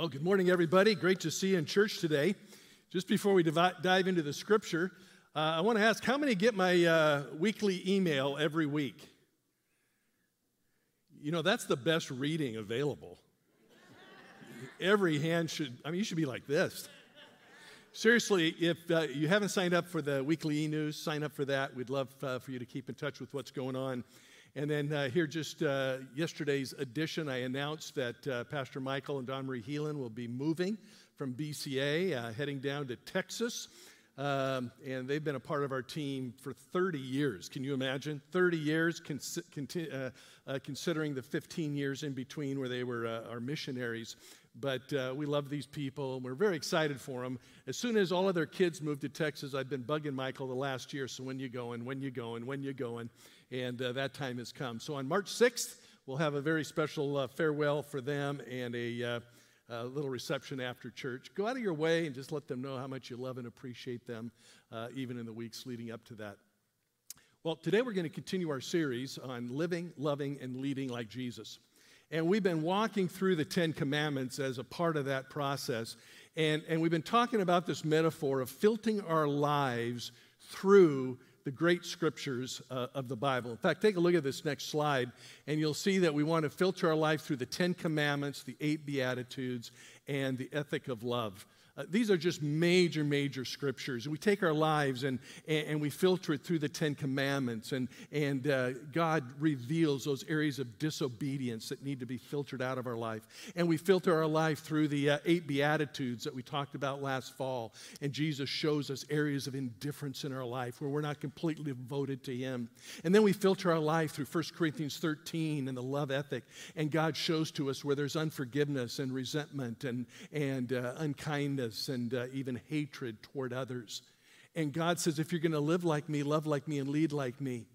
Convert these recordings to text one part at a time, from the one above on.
Well, good morning, everybody. Great to see you in church today. Just before we dive into the scripture, uh, I want to ask how many get my uh, weekly email every week? You know, that's the best reading available. every hand should, I mean, you should be like this. Seriously, if uh, you haven't signed up for the weekly e news, sign up for that. We'd love uh, for you to keep in touch with what's going on and then uh, here, just uh, yesterday's edition, I announced that uh, Pastor Michael and Don Marie Heelan will be moving from BCA, uh, heading down to Texas. Um, and they've been a part of our team for 30 years. Can you imagine? 30 years, uh, uh, considering the 15 years in between where they were our missionaries. But we love these people, and we're very excited for them. As soon as all of their kids moved to Texas, I've been bugging Michael the last year. So when you going? When you going? When you going? And uh, that time has come. So on March 6th, we'll have a very special uh, farewell for them and a, uh, a, little reception after church. Go out of your way and just let them know how much you love and appreciate them, uh, even in the weeks leading up to that. Well, today we're going to continue our series on living, loving, and leading like Jesus. And we've been walking through the Ten Commandments as a part of that process. And, and we've been talking about this metaphor of filtering our lives through the great scriptures uh, of the Bible. In fact, take a look at this next slide, and you'll see that we want to filter our life through the Ten Commandments, the eight Beatitudes, and the ethic of love. Uh, these are just major, major scriptures. We take our lives and, and, and we filter it through the Ten Commandments, and, and uh, God reveals those areas of disobedience that need to be filtered out of our life. And we filter our life through the uh, eight Beatitudes that we talked about last fall. And Jesus shows us areas of indifference in our life where we're not completely devoted to Him. And then we filter our life through 1 Corinthians 13 and the love ethic. And God shows to us where there's unforgiveness and resentment and, and uh, unkindness and uh, even hatred toward others. And God says, if you're going to live like me, love like me, and lead like me,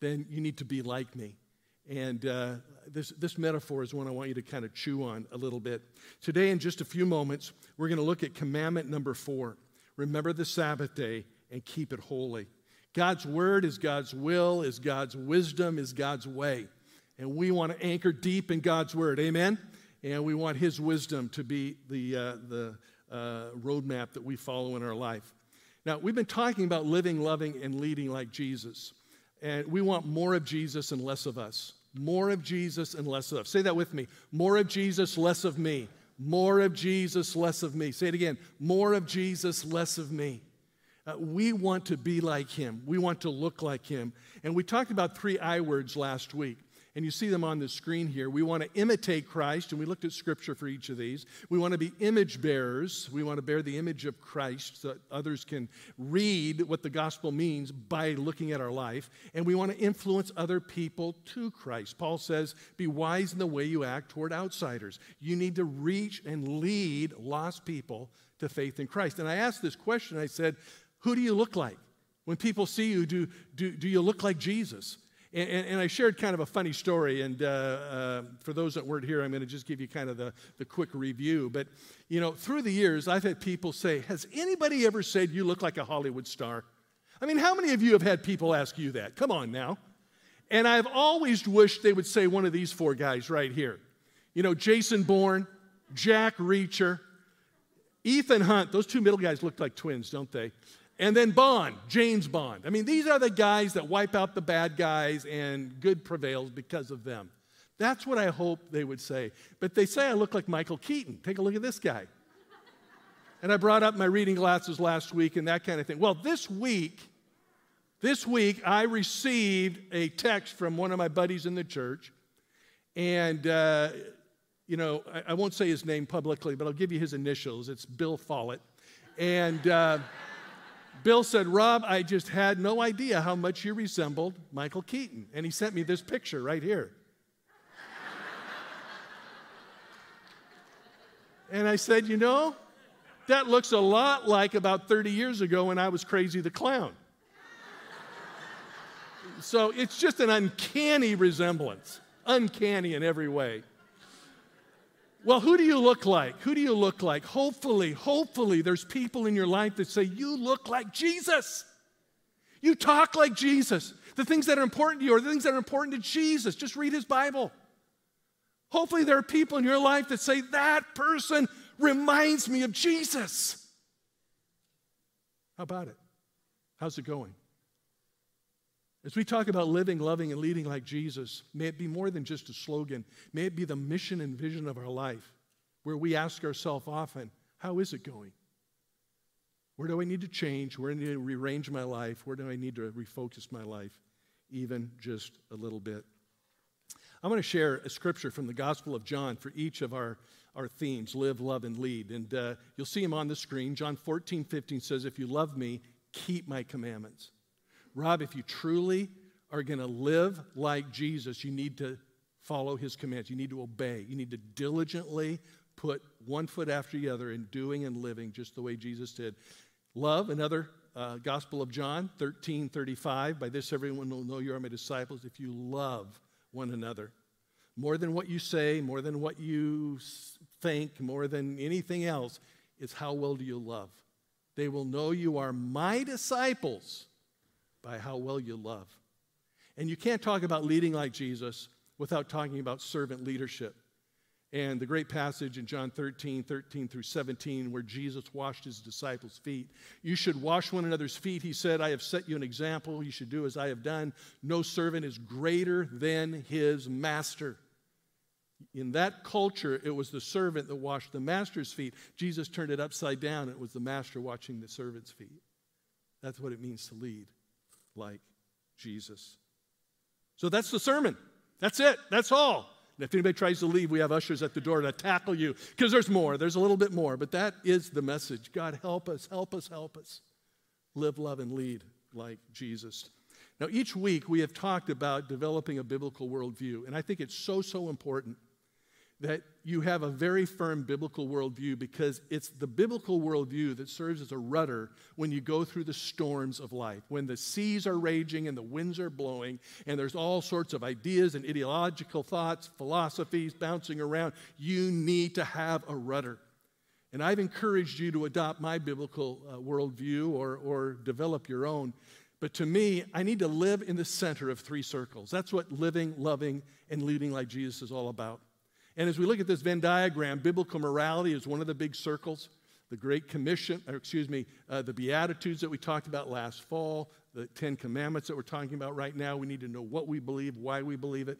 then you need to be like me. And uh, this, this metaphor is one I want you to kind of chew on a little bit. Today, in just a few moments, we're going to look at commandment number four remember the Sabbath day and keep it holy. God's word is God's will, is God's wisdom, is God's way. And we want to anchor deep in God's word. Amen? And we want his wisdom to be the, uh, the uh, roadmap that we follow in our life. Now, we've been talking about living, loving, and leading like Jesus. And we want more of Jesus and less of us. More of Jesus and less of us. Say that with me. More of Jesus, less of me. More of Jesus, less of me. Say it again. More of Jesus, less of me. Uh, we want to be like him. We want to look like him. And we talked about three I words last week and you see them on the screen here. We want to imitate Christ, and we looked at scripture for each of these. We want to be image bearers. We want to bear the image of Christ so that others can read what the gospel means by looking at our life. And we want to influence other people to Christ. Paul says, Be wise in the way you act toward outsiders. You need to reach and lead lost people to faith in Christ. And I asked this question I said, Who do you look like? When people see you, do, do, do you look like Jesus? And, and, I shared kind of a funny story. And uh, uh, for those that weren't here, I'm going to just give you kind of the, the quick review. But, you know, through the years, I've had people say, Has anybody ever said you look like a Hollywood star? I mean, how many of you have had people ask you that? Come on now. And I've always wished they would say one of these four guys right here. You know, Jason Bourne, Jack Reacher, Ethan Hunt. Those two middle guys look like twins, don't they? And then Bond, James Bond. I mean, these are the guys that wipe out the bad guys and good prevails because of them. That's what I hope they would say. But they say I look like Michael Keaton. Take a look at this guy. And I brought up my reading glasses last week and that kind of thing. Well, this week, this week, I received a text from one of my buddies in the church. And, uh, you know, I, I, won't say his name publicly, but I'll give you his initials. It's Bill Follett. And. Uh, Bill said, Rob, I just had no idea how much you resembled Michael Keaton. And he sent me this picture right here. and I said, You know, that looks a lot like about 30 years ago when I was Crazy the Clown. so it's just an uncanny resemblance, uncanny in every way. Well, who do you look like? Who do you look like? Hopefully, hopefully, there's people in your life that say, You look like Jesus. You talk like Jesus. The things that are important to you are the things that are important to Jesus. Just read his Bible. Hopefully, there are people in your life that say, That person reminds me of Jesus. How about it? How's it going? As we talk about living, loving, and leading like Jesus, may it be more than just a slogan. May it be the mission and vision of our life, where we ask ourselves often, How is it going? Where do I need to change? Where do I need to rearrange my life? Where do I need to refocus my life, even just a little bit? I want to share a scripture from the Gospel of John for each of our, our themes live, love, and lead. And uh, you'll see them on the screen. John 14, 15 says, If you love me, keep my commandments. Rob, if you truly are going to live like Jesus, you need to follow his commands. You need to obey. You need to diligently put one foot after the other in doing and living just the way Jesus did. Love, another uh, Gospel of John 13 35. By this, everyone will know you are my disciples if you love one another. More than what you say, more than what you think, more than anything else, is how well do you love? They will know you are my disciples by how well you love. And you can't talk about leading like Jesus without talking about servant leadership. And the great passage in John 13, 13 through 17, where Jesus washed his disciples' feet. You should wash one another's feet. He said, I have set you an example. You should do as I have done. No servant is greater than his master. In that culture, it was the servant that washed the master's feet. Jesus turned it upside down. It was the master watching the servant's feet. That's what it means to lead like Jesus. So that's the sermon. That's it. That's all. And if anybody tries to leave, we have ushers at the door to tackle you because there's more. There's a little bit more, but that is the message. God, help us, help us, help us. Live, love, and lead like Jesus. Now, each week we have talked about developing a biblical worldview, and I think it's so, so important that you have a very firm biblical worldview because it's the biblical worldview that serves as a rudder when you go through the storms of life. When the seas are raging and the winds are blowing, and there's all sorts of ideas and ideological thoughts, philosophies bouncing around, you need to have a rudder. And I've encouraged you to adopt my biblical uh, worldview or, or develop your own. But to me, I need to live in the center of three circles. That's what living, loving, and leading like Jesus is all about. And as we look at this Venn diagram, biblical morality is one of the big circles. The Great Commission, or excuse me, uh, the Beatitudes that we talked about last fall, the Ten Commandments that we're talking about right now. We need to know what we believe, why we believe it.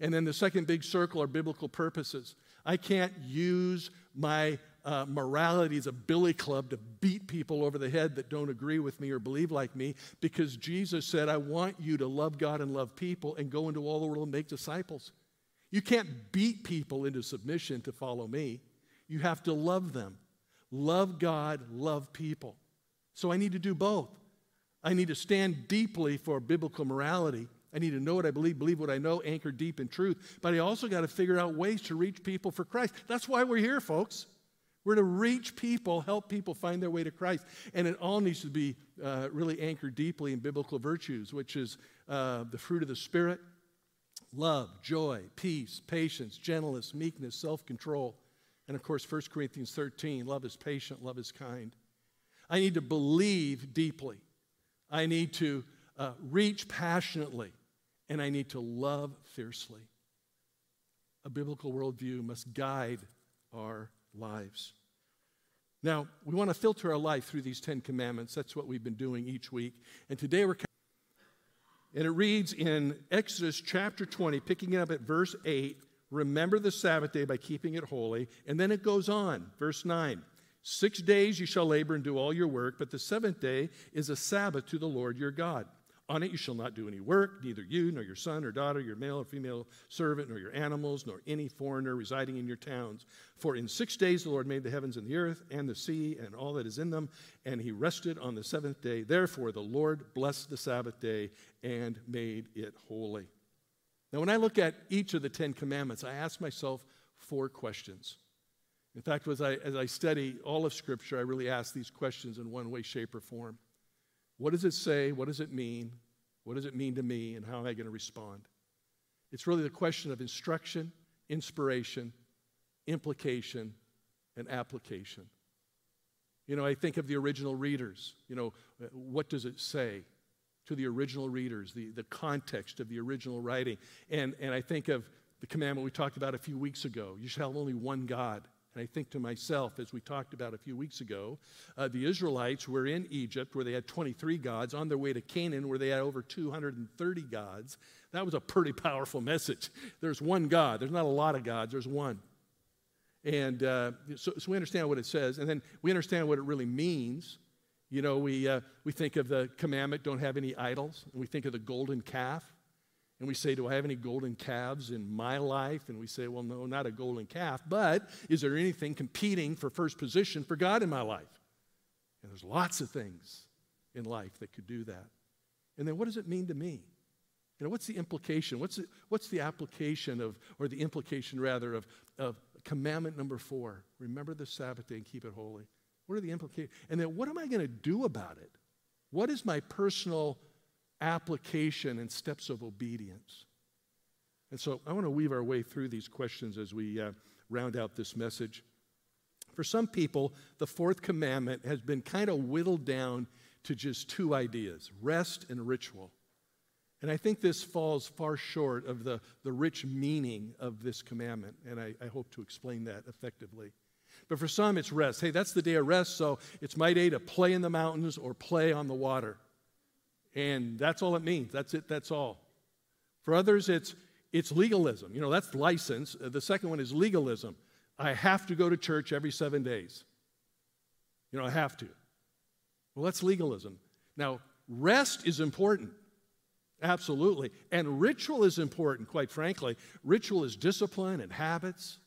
And then the second big circle are biblical purposes. I can't use my uh, morality as a billy club to beat people over the head that don't agree with me or believe like me because Jesus said, I want you to love God and love people and go into all the world and make disciples. You can't beat people into submission to follow me. You have to love them. Love God, love people. So I need to do both. I need to stand deeply for biblical morality. I need to know what I believe, believe what I know, anchor deep in truth. But I also got to figure out ways to reach people for Christ. That's why we're here, folks. We're to reach people, help people find their way to Christ. And it all needs to be uh, really anchored deeply in biblical virtues, which is uh, the fruit of the Spirit, love, joy, peace, patience, gentleness, meekness, self control. And of course, 1 Corinthians 13 love is patient, love is kind. I need to believe deeply. I need to uh, reach passionately. And I need to love fiercely. A biblical worldview must guide our lives. Now, we want to filter our life through these Ten Commandments. That's what we've been doing each week. And today we're and it reads in Exodus chapter 20, picking it up at verse 8 Remember the Sabbath day by keeping it holy. And then it goes on, verse 9 Six days you shall labor and do all your work, but the seventh day is a Sabbath to the Lord your God. On it you shall not do any work, neither you, nor your son or daughter, your male or female servant, nor your animals, nor any foreigner residing in your towns. For in six days the Lord made the heavens and the earth and the sea and all that is in them, and he rested on the seventh day. Therefore the Lord blessed the Sabbath day and made it holy. Now, when I look at each of the Ten Commandments, I ask myself four questions. In fact, as I, as I study all of Scripture, I really ask these questions in one way, shape, or form. What does it say? What does it mean? What does it mean to me? And how am I going to respond? It's really the question of instruction, inspiration, implication, and application. You know, I think of the original readers. You know, uh, what does it say to the original readers, the, the context of the original writing? And, and I think of the commandment we talked about a few weeks ago you shall have only one God And I think to myself, as we talked about a few weeks ago, uh, the Israelites were in Egypt where they had 23 gods, on their way to Canaan where they had over 230 gods. That was a pretty powerful message. There's one God, there's not a lot of gods, there's one. And uh, so, so, we understand what it says, and then we understand what it really means. You know, we, uh, we think of the commandment, don't have any idols, and we think of the golden calf. And we say, Do I have any golden calves in my life? And we say, Well, no, not a golden calf, but is there anything competing for first position for God in my life? And there's lots of things in life that could do that. And then what does it mean to me? You know, what's the implication? What's the, what's the application of, or the implication rather, of, of commandment number four? Remember the Sabbath day and keep it holy. What are the implications? And then what am I going to do about it? What is my personal application and steps of obedience. And so I want to weave our way through these questions as we uh, round out this message. For some people, the fourth commandment has been kind of whittled down to just two ideas rest and ritual. And I think this falls far short of the, the rich meaning of this commandment, and I, I hope to explain that effectively. But for some, it's rest. Hey, that's the day of rest, so it's my day to play in the mountains or play on the water. And that's all it means. That's it, that's all. For others, it's, it's legalism. You know, that's license. Uh, the second one is legalism. I have to go to church every seven days. You know, I have to. Well, that's legalism. Now, rest is important. Absolutely. And ritual is important, quite frankly. Ritual is discipline and habits.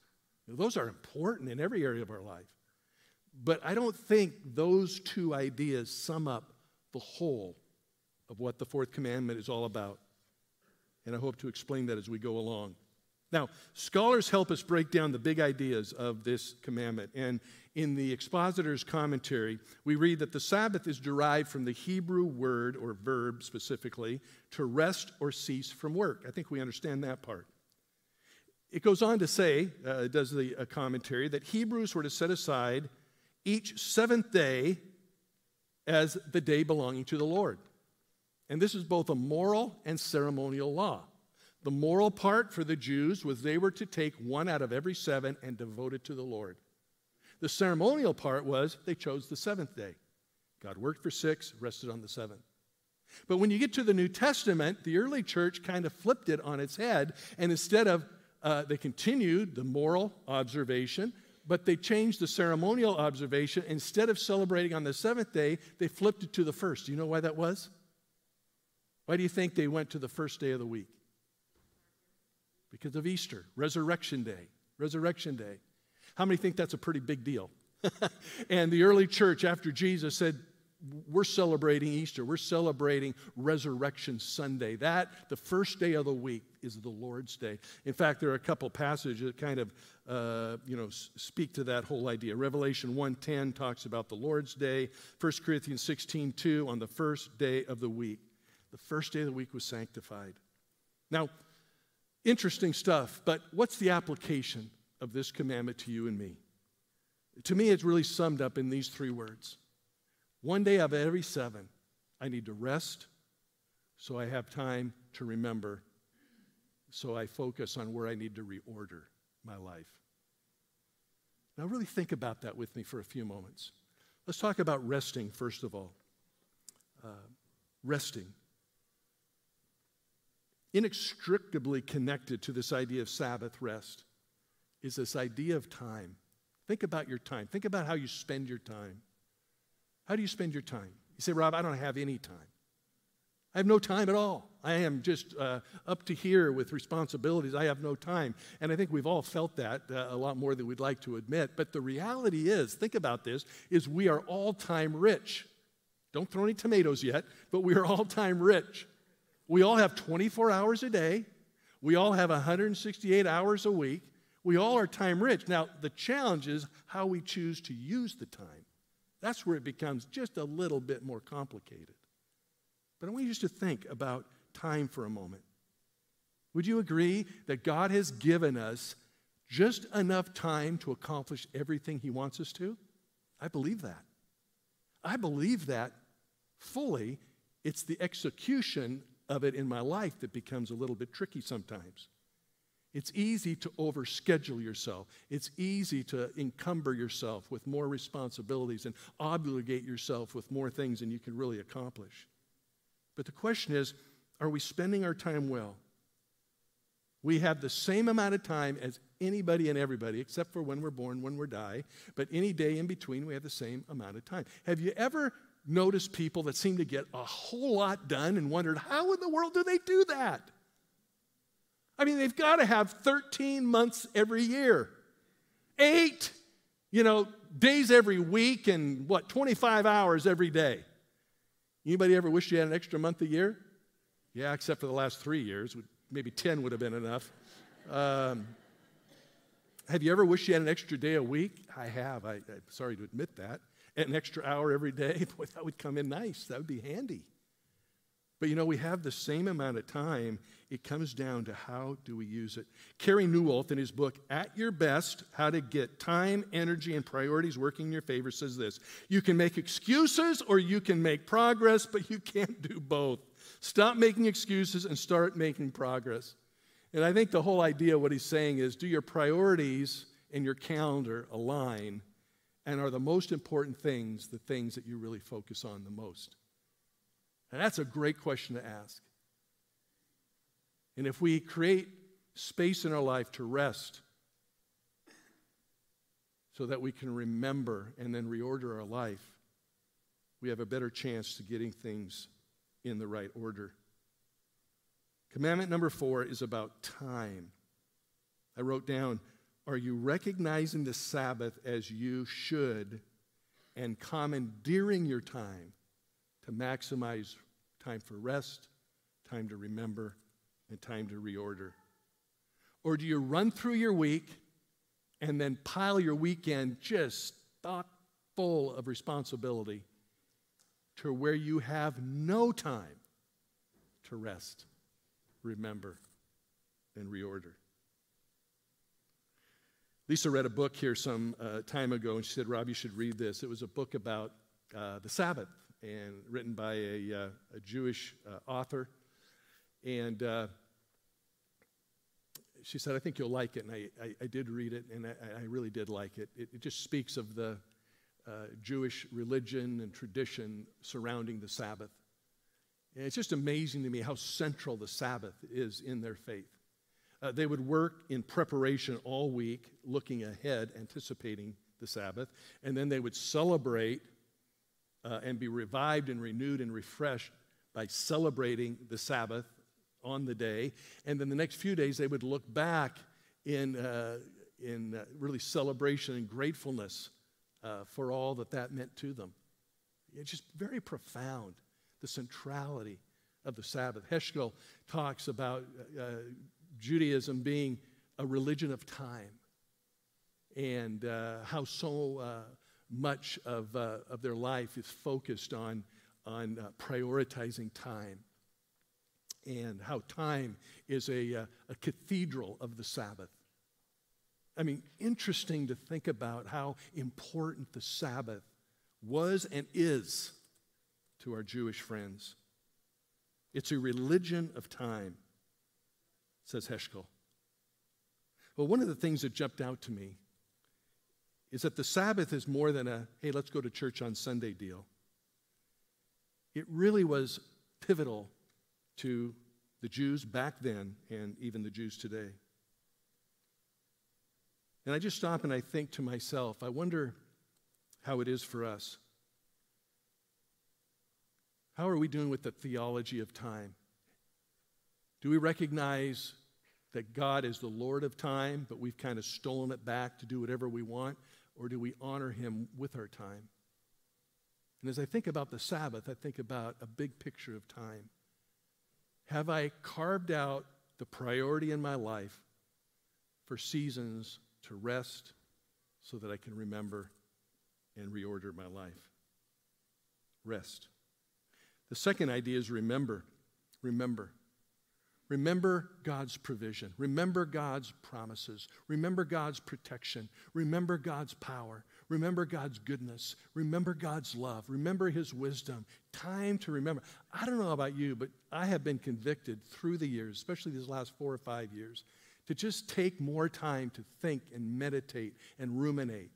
Those are important in every area of our life. But I don't think those two ideas sum up the whole of what the fourth commandment is all about. And I hope to explain that as we go along. Now, scholars help us break down the big ideas of this commandment. And in the expositor's commentary, we read that the Sabbath is derived from the Hebrew word or verb specifically to rest or cease from work. I think we understand that part. It goes on to say, uh, does the uh, commentary, that Hebrews were to set aside each seventh day as the day belonging to the Lord. And this is both a moral and ceremonial law. The moral part for the Jews was they were to take one out of every seven and devote it to the Lord. The ceremonial part was they chose the seventh day. God worked for six, rested on the seventh. But when you get to the New Testament, the early church kind of flipped it on its head, and instead of, uh, they continued the moral observation, but they changed the ceremonial observation. Instead of celebrating on the seventh day, they flipped it to the first. Do you know why that was? Why do you think they went to the first day of the week? Because of Easter, Resurrection Day. Resurrection Day. How many think that's a pretty big deal? and the early church, after Jesus said, we're celebrating Easter. We're celebrating Resurrection Sunday. That, the first day of the week, is the Lord's Day. In fact, there are a couple passages that kind of, uh, you know, speak to that whole idea. Revelation 1.10 talks about the Lord's Day. 1 Corinthians 16.2 on the first day of the week. The first day of the week was sanctified. Now, interesting stuff, but what's the application of this commandment to you and me? To me, it's really summed up in these three words One day out of every seven, I need to rest so I have time to remember, so I focus on where I need to reorder my life. Now, really think about that with me for a few moments. Let's talk about resting, first of all. Uh, resting inextricably connected to this idea of Sabbath rest is this idea of time. Think about your time. Think about how you spend your time. How do you spend your time? You say, Rob, I don't have any time. I have no time at all. I am just uh, up to here with responsibilities. I have no time. And I think we've all felt that uh, a lot more than we'd like to admit. But the reality is, think about this, is we are all time rich. Don't throw any tomatoes yet, but we are all time rich. We all have 24 hours a day. We all have 168 hours a week. We all are time rich. Now, the challenge is how we choose to use the time. That's where it becomes just a little bit more complicated. But I want you just to think about time for a moment. Would you agree that God has given us just enough time to accomplish everything He wants us to? I believe that. I believe that fully. It's the execution of it in my life that becomes a little bit tricky sometimes. It's easy to overschedule yourself. It's easy to encumber yourself with more responsibilities and obligate yourself with more things than you can really accomplish. But the question is are we spending our time well? We have the same amount of time as anybody and everybody, except for when we're born, when we die. But any day in between, we have the same amount of time. Have you ever noticed people that seem to get a whole lot done and wondered, how in the world do they do that? I mean, they've got to have 13 months every year, eight, you know, days every week, and what, 25 hours every day. Anybody ever wish you had an extra month a year? Yeah, except for the last three years. Maybe 10 would have been enough. Um, have you ever wished you had an extra day a week? I have. I, am sorry to admit that. An extra hour every day, boy, that would come in nice. That would be handy. But you know, we have the same amount of time. It comes down to how do we use it. Carey Nieuwhof, in his book, At Your Best How to Get Time, Energy, and Priorities Working in Your Favor, says this You can make excuses or you can make progress, but you can't do both. Stop making excuses and start making progress. And I think the whole idea what he's saying is do your priorities and your calendar align? And are the most important things the things that you really focus on the most? And that's a great question to ask. And if we create space in our life to rest so that we can remember and then reorder our life, we have a better chance to getting things in the right order. Commandment number four is about time. I wrote down, Are you recognizing the Sabbath as you should and commandeering your time to maximize time for rest, time to remember, and time to reorder? Or do you run through your week and then pile your weekend just stock full of responsibility to where you have no time to rest, remember, and reorder. Lisa read a book here some uh, time ago, and she said, Rob, you should read this. It was a book about uh, the Sabbath and written by a, uh, a Jewish uh, author. And uh, she said, I think you'll like it. And I, I, I did read it, and I, I, really did like it. it. It just speaks of the uh, Jewish religion and tradition surrounding the Sabbath. And it's just amazing to me how central the Sabbath is in their faith. Uh, they would work in preparation all week, looking ahead, anticipating the Sabbath, and then they would celebrate uh, and be revived and renewed and refreshed by celebrating the Sabbath on the day. And then the next few days, they would look back in, uh, in uh, really celebration and gratefulness uh, for all that that meant to them. It's just very profound, the centrality of the Sabbath. Heschel talks about uh, Judaism being a religion of time and uh, how so uh, much of, uh, of their life is focused on, on uh, prioritizing time and how time is a, a cathedral of the Sabbath. I mean, interesting to think about how important the Sabbath was and is to our Jewish friends. It's a religion of time, says Heschel. Well, one of the things that jumped out to me is that the Sabbath is more than a, hey, let's go to church on Sunday deal. It really was pivotal to the Jews back then and even the Jews today. And I just stop and I think to myself, I wonder how it is for us. How are we doing with the theology of time? Do we recognize that God is the Lord of time, but we've kind of stolen it back to do whatever we want? Or do we honor Him with our time? And as I think about the Sabbath, I think about a big picture of time. Have I carved out the priority in my life for seasons to rest so that I can remember and reorder my life. Rest. The second idea is remember. Remember. Remember God's provision. Remember God's promises. Remember God's protection. Remember God's power. Remember God's goodness. Remember God's love. Remember His wisdom. Time to remember. I don't know about you, but I have been convicted through the years, especially these last four or five years, to just take more time to think and meditate and ruminate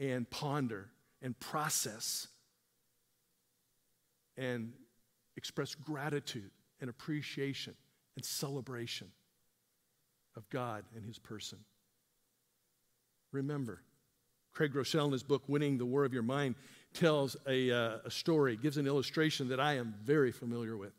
and ponder and process and express gratitude and appreciation and celebration of God and His person. Remember, Craig Groeschel in his book, Winning the War of Your Mind, tells a, uh, a story, gives an illustration that I am very familiar with.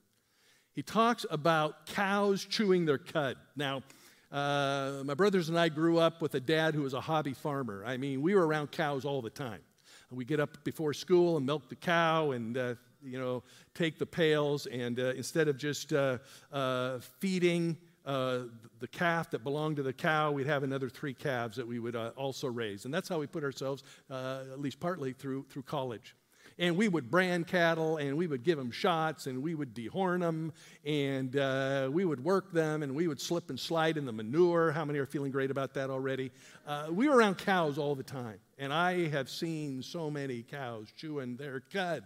He talks about cows chewing their cud. Now, uh, my brothers and I grew up with a dad who was a hobby farmer. I mean, we were around cows all the time. We get up before school and milk the cow and, uh, you know, take the pails, and uh, instead of just uh, uh, feeding uh, the calf that belonged to the cow, we'd have another three calves that we would uh, also raise. And that's how we put ourselves, at least partly, through, through college. And we would brand cattle and we would give them shots and we would dehorn them and uh, we would work them and we would slip and slide in the manure. How many are feeling great about that already? Uh, we were around cows all the time. And I have seen so many cows chewing their cud.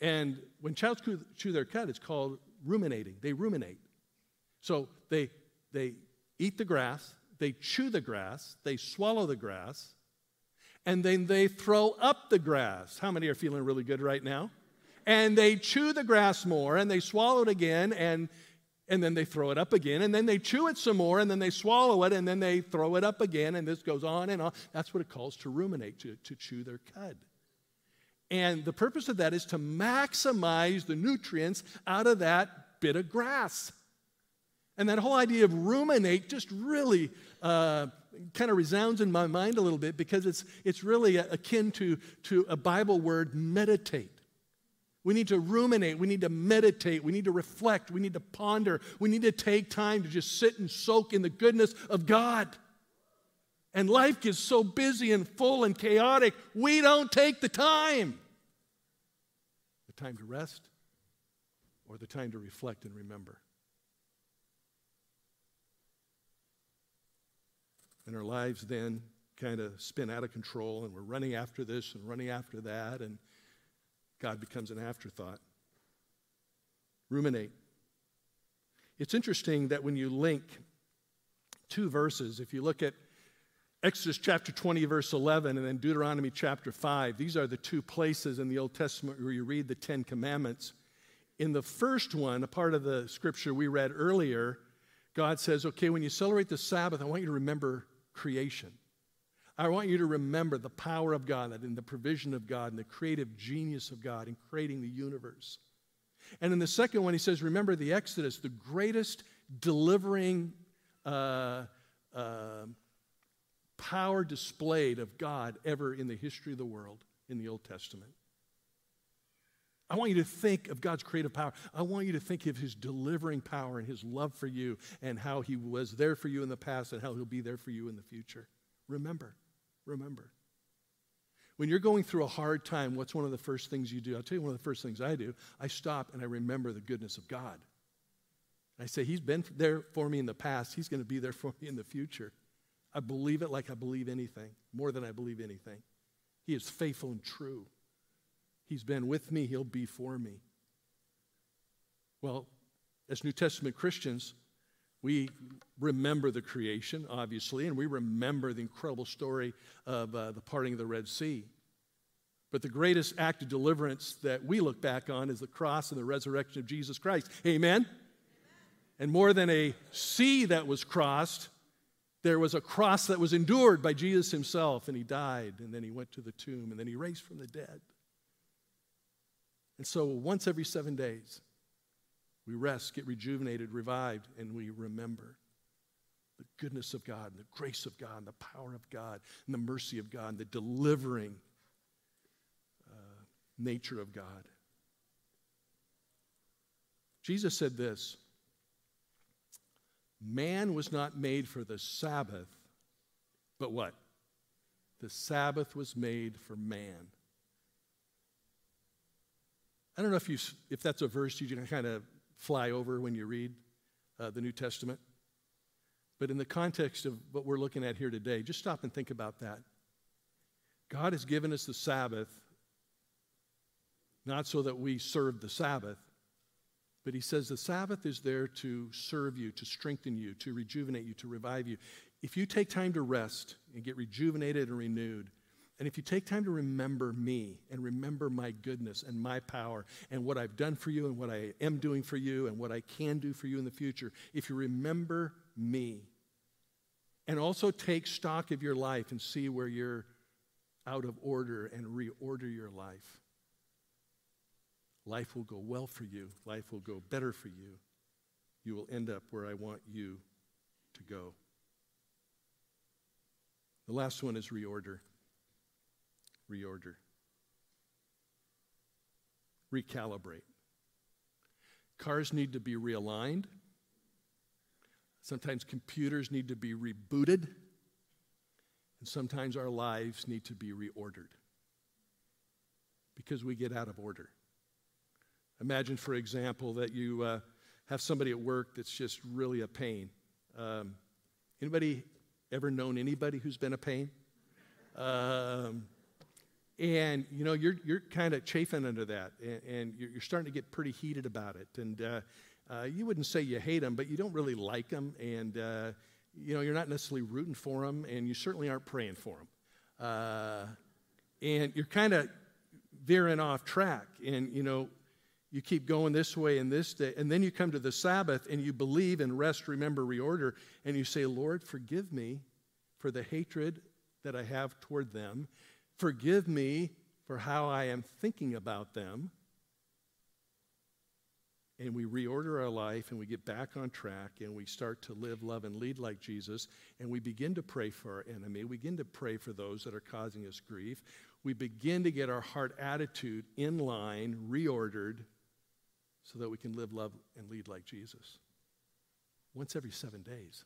And when cows chew their cud, it's called ruminating. They ruminate. So they, they eat the grass, they chew the grass, they swallow the grass, and then they throw up the grass. How many are feeling really good right now? And they chew the grass more, and they swallow it again, and, and then they throw it up again, and then they chew it some more, and then they swallow it, and then they throw it up again, and this goes on and on. That's what it calls to ruminate, to, to chew their cud. And the purpose of that is to maximize the nutrients out of that bit of grass. And that whole idea of ruminate just really uh, kind of resounds in my mind a little bit because it's, it's really akin to, to a Bible word, meditate. We need to ruminate. We need to meditate. We need to reflect. We need to ponder. We need to take time to just sit and soak in the goodness of God. And life gets so busy and full and chaotic, we don't take the time. The time to rest or the time to reflect and remember. And our lives then kind of spin out of control, and we're running after this and running after that, and God becomes an afterthought. Ruminate. It's interesting that when you link two verses, if you look at Exodus chapter 20, verse 11, and then Deuteronomy chapter 5, these are the two places in the Old Testament where you read the Ten Commandments. In the first one, a part of the scripture we read earlier, God says, okay, when you celebrate the Sabbath, I want you to remember creation. I want you to remember the power of God and the provision of God and the creative genius of God in creating the universe. And in the second one, he says, Remember the Exodus, the greatest delivering uh, uh, power displayed of God ever in the history of the world in the Old Testament. I want you to think of God's creative power. I want you to think of his delivering power and his love for you and how he was there for you in the past and how he'll be there for you in the future. Remember, remember. When you're going through a hard time, what's one of the first things you do? I'll tell you one of the first things I do. I stop and I remember the goodness of God. I say, He's been there for me in the past, He's going to be there for me in the future. I believe it like I believe anything, more than I believe anything. He is faithful and true. He's been with me, He'll be for me. Well, as New Testament Christians, we remember the creation, obviously, and we remember the incredible story of uh, the parting of the Red Sea. But the greatest act of deliverance that we look back on is the cross and the resurrection of Jesus Christ. Amen? Amen? And more than a sea that was crossed, there was a cross that was endured by Jesus himself, and he died, and then he went to the tomb, and then he raised from the dead. And so once every seven days, we rest, get rejuvenated, revived, and we remember the goodness of God, and the grace of God, and the power of God, and the mercy of God, and the delivering uh, nature of God. Jesus said this Man was not made for the Sabbath, but what? The Sabbath was made for man. I don't know if, you, if that's a verse you kind of fly over when you read uh, the New Testament. But in the context of what we're looking at here today, just stop and think about that. God has given us the Sabbath not so that we serve the Sabbath, But he says the Sabbath is there to serve you, to strengthen you, to rejuvenate you, to revive you. If you take time to rest and get rejuvenated and renewed, and if you take time to remember me and remember my goodness and my power and what I've done for you and what I am doing for you and what I can do for you in the future, if you remember me and also take stock of your life and see where you're out of order and reorder your life, Life will go well for you. Life will go better for you. You will end up where I want you to go. The last one is reorder. Reorder. Recalibrate. Cars need to be realigned. Sometimes computers need to be rebooted. And sometimes our lives need to be reordered because we get out of order. Imagine, for example, that you uh, have somebody at work that's just really a pain. Um, anybody ever known anybody who's been a pain? Um, and you know you're you're kind of chafing under that, and, and you're, you're, starting to get pretty heated about it. And uh, uh, you wouldn't say you hate them, but you don't really like them, and uh, you know you're not necessarily rooting for them, and you certainly aren't praying for them. Uh, and you're kind of veering off track, and you know you keep going this way and this day, and then you come to the Sabbath and you believe and rest, remember, reorder, and you say, Lord, forgive me for the hatred that I have toward them. Forgive me for how I am thinking about them. And we reorder our life and we get back on track and we start to live, love, and lead like Jesus. And we begin to pray for our enemy. We begin to pray for those that are causing us grief. We begin to get our heart attitude in line, reordered, so that we can live, love, and lead like Jesus. Once every seven days.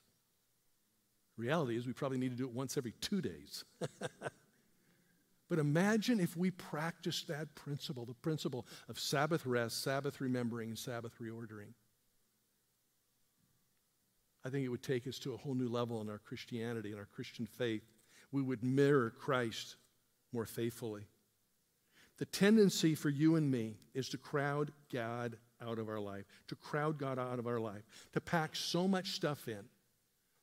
Reality is, we probably need to do it once every two days. but imagine if we practiced that principle the principle of Sabbath rest, Sabbath remembering, and Sabbath reordering. I think it would take us to a whole new level in our Christianity and our Christian faith. We would mirror Christ more faithfully. The tendency for you and me is to crowd God out of our life, to crowd God out of our life, to pack so much stuff in,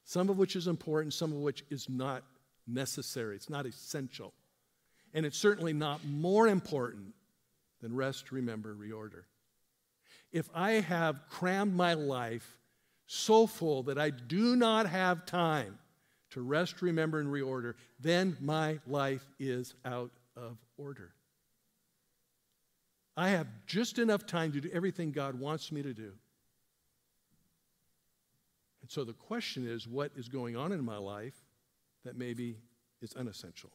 some of which is important, some of which is not necessary, it's not essential. And it's certainly not more important than rest, remember, reorder. If I have crammed my life so full that I do not have time to rest, remember, and reorder, then my life is out of order. I have just enough time to do everything God wants me to do. And so the question is what is going on in my life that maybe is unessential?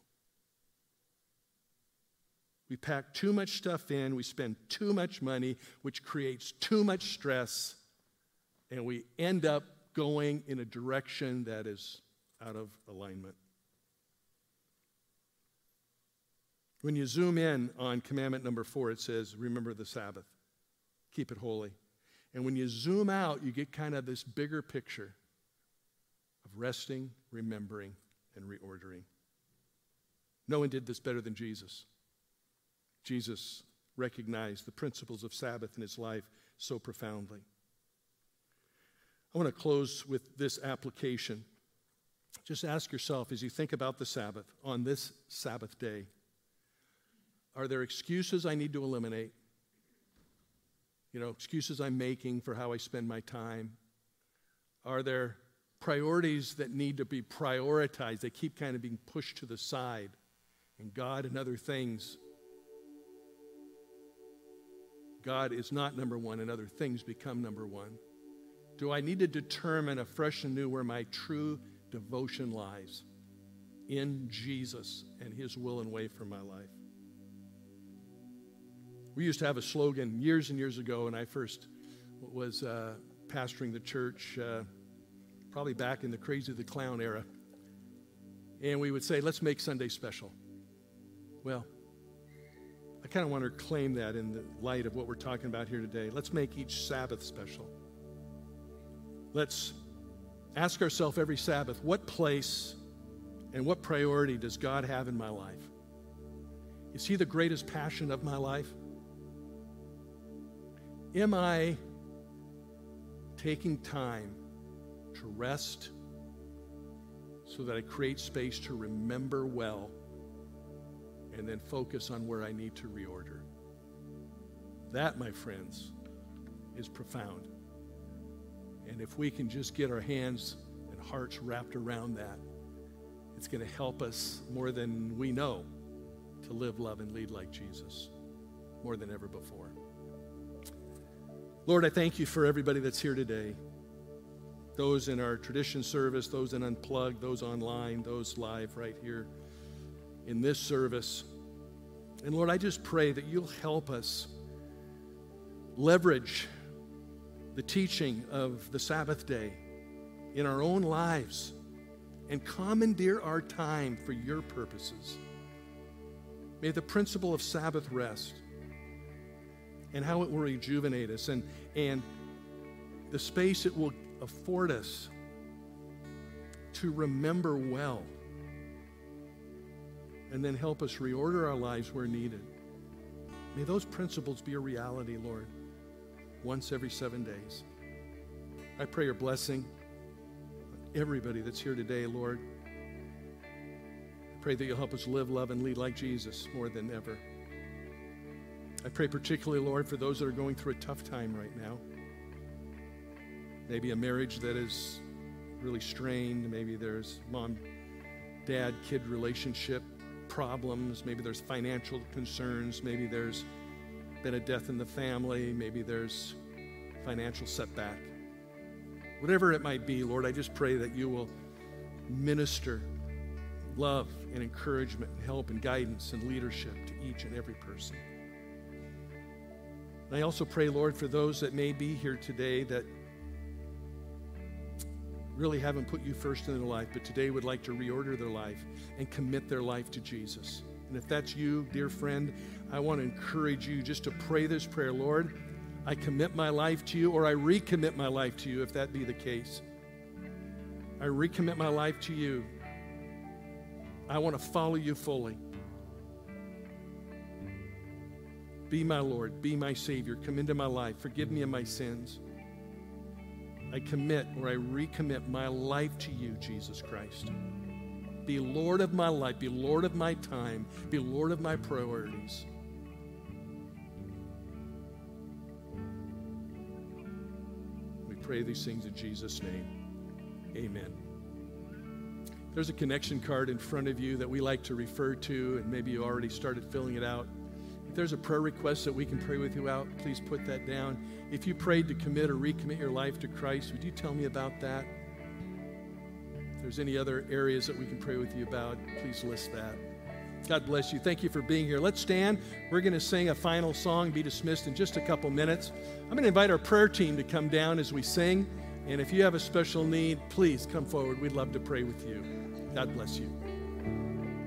We pack too much stuff in, we spend too much money, which creates too much stress, and we end up going in a direction that is out of alignment. When you zoom in on commandment number four, it says, Remember the Sabbath, keep it holy. And when you zoom out, you get kind of this bigger picture of resting, remembering, and reordering. No one did this better than Jesus. Jesus recognized the principles of Sabbath in his life so profoundly. I want to close with this application. Just ask yourself as you think about the Sabbath on this Sabbath day are there excuses I need to eliminate? You know, excuses I'm making for how I spend my time? Are there priorities that need to be prioritized? They keep kind of being pushed to the side, and God and other things. God is not number one, and other things become number one. Do I need to determine afresh and new where my true devotion lies? In Jesus and His will and way for my life. We used to have a slogan years and years ago when I first was uh, pastoring the church, uh, probably back in the Crazy the Clown era. And we would say, let's make Sunday special. Well, I kind of want to claim that in the light of what we're talking about here today. Let's make each Sabbath special. Let's ask ourselves every Sabbath what place and what priority does God have in my life? Is He the greatest passion of my life? Am I taking time to rest so that I create space to remember well and then focus on where I need to reorder. That, my friends, is profound. And if we can just get our hands and hearts wrapped around that, it's going to help us more than we know to live, love, and lead like Jesus more than ever before. Lord, I thank you for everybody that's here today. Those in our tradition service, those in Unplugged, those online, those live right here in this service. And Lord, I just pray that you'll help us leverage the teaching of the Sabbath day in our own lives and commandeer our time for your purposes. May the principle of Sabbath rest and how it will rejuvenate us and, and the space it will afford us to remember well and then help us reorder our lives where needed. May those principles be a reality, Lord, once every seven days. I pray your blessing on everybody that's here today, Lord. I pray that you'll help us live, love, and lead like Jesus more than ever. I pray particularly, Lord, for those that are going through a tough time right now. Maybe a marriage that is really strained. Maybe there's mom, dad, kid relationship problems. Maybe there's financial concerns. Maybe there's been a death in the family. Maybe there's financial setback. Whatever it might be, Lord, I just pray that you will minister love and encouragement and help and guidance and leadership to each and every person. I also pray, Lord, for those that may be here today that really haven't put you first in their life, but today would like to reorder their life and commit their life to Jesus. And if that's you, dear friend, I want to encourage you just to pray this prayer Lord, I commit my life to you, or I recommit my life to you, if that be the case. I recommit my life to you. I want to follow you fully. Be my Lord, be my Savior, come into my life, forgive me of my sins. I commit or I recommit my life to you, Jesus Christ. Be Lord of my life, be Lord of my time, be Lord of my priorities. We pray these things in Jesus' name. Amen. There's a connection card in front of you that we like to refer to, and maybe you already started filling it out. If there's a prayer request that we can pray with you out, please put that down. If you prayed to commit or recommit your life to Christ, would you tell me about that? If there's any other areas that we can pray with you about, please list that. God bless you. Thank you for being here. Let's stand. We're going to sing a final song, be dismissed in just a couple minutes. I'm going to invite our prayer team to come down as we sing. And if you have a special need, please come forward. We'd love to pray with you. God bless you.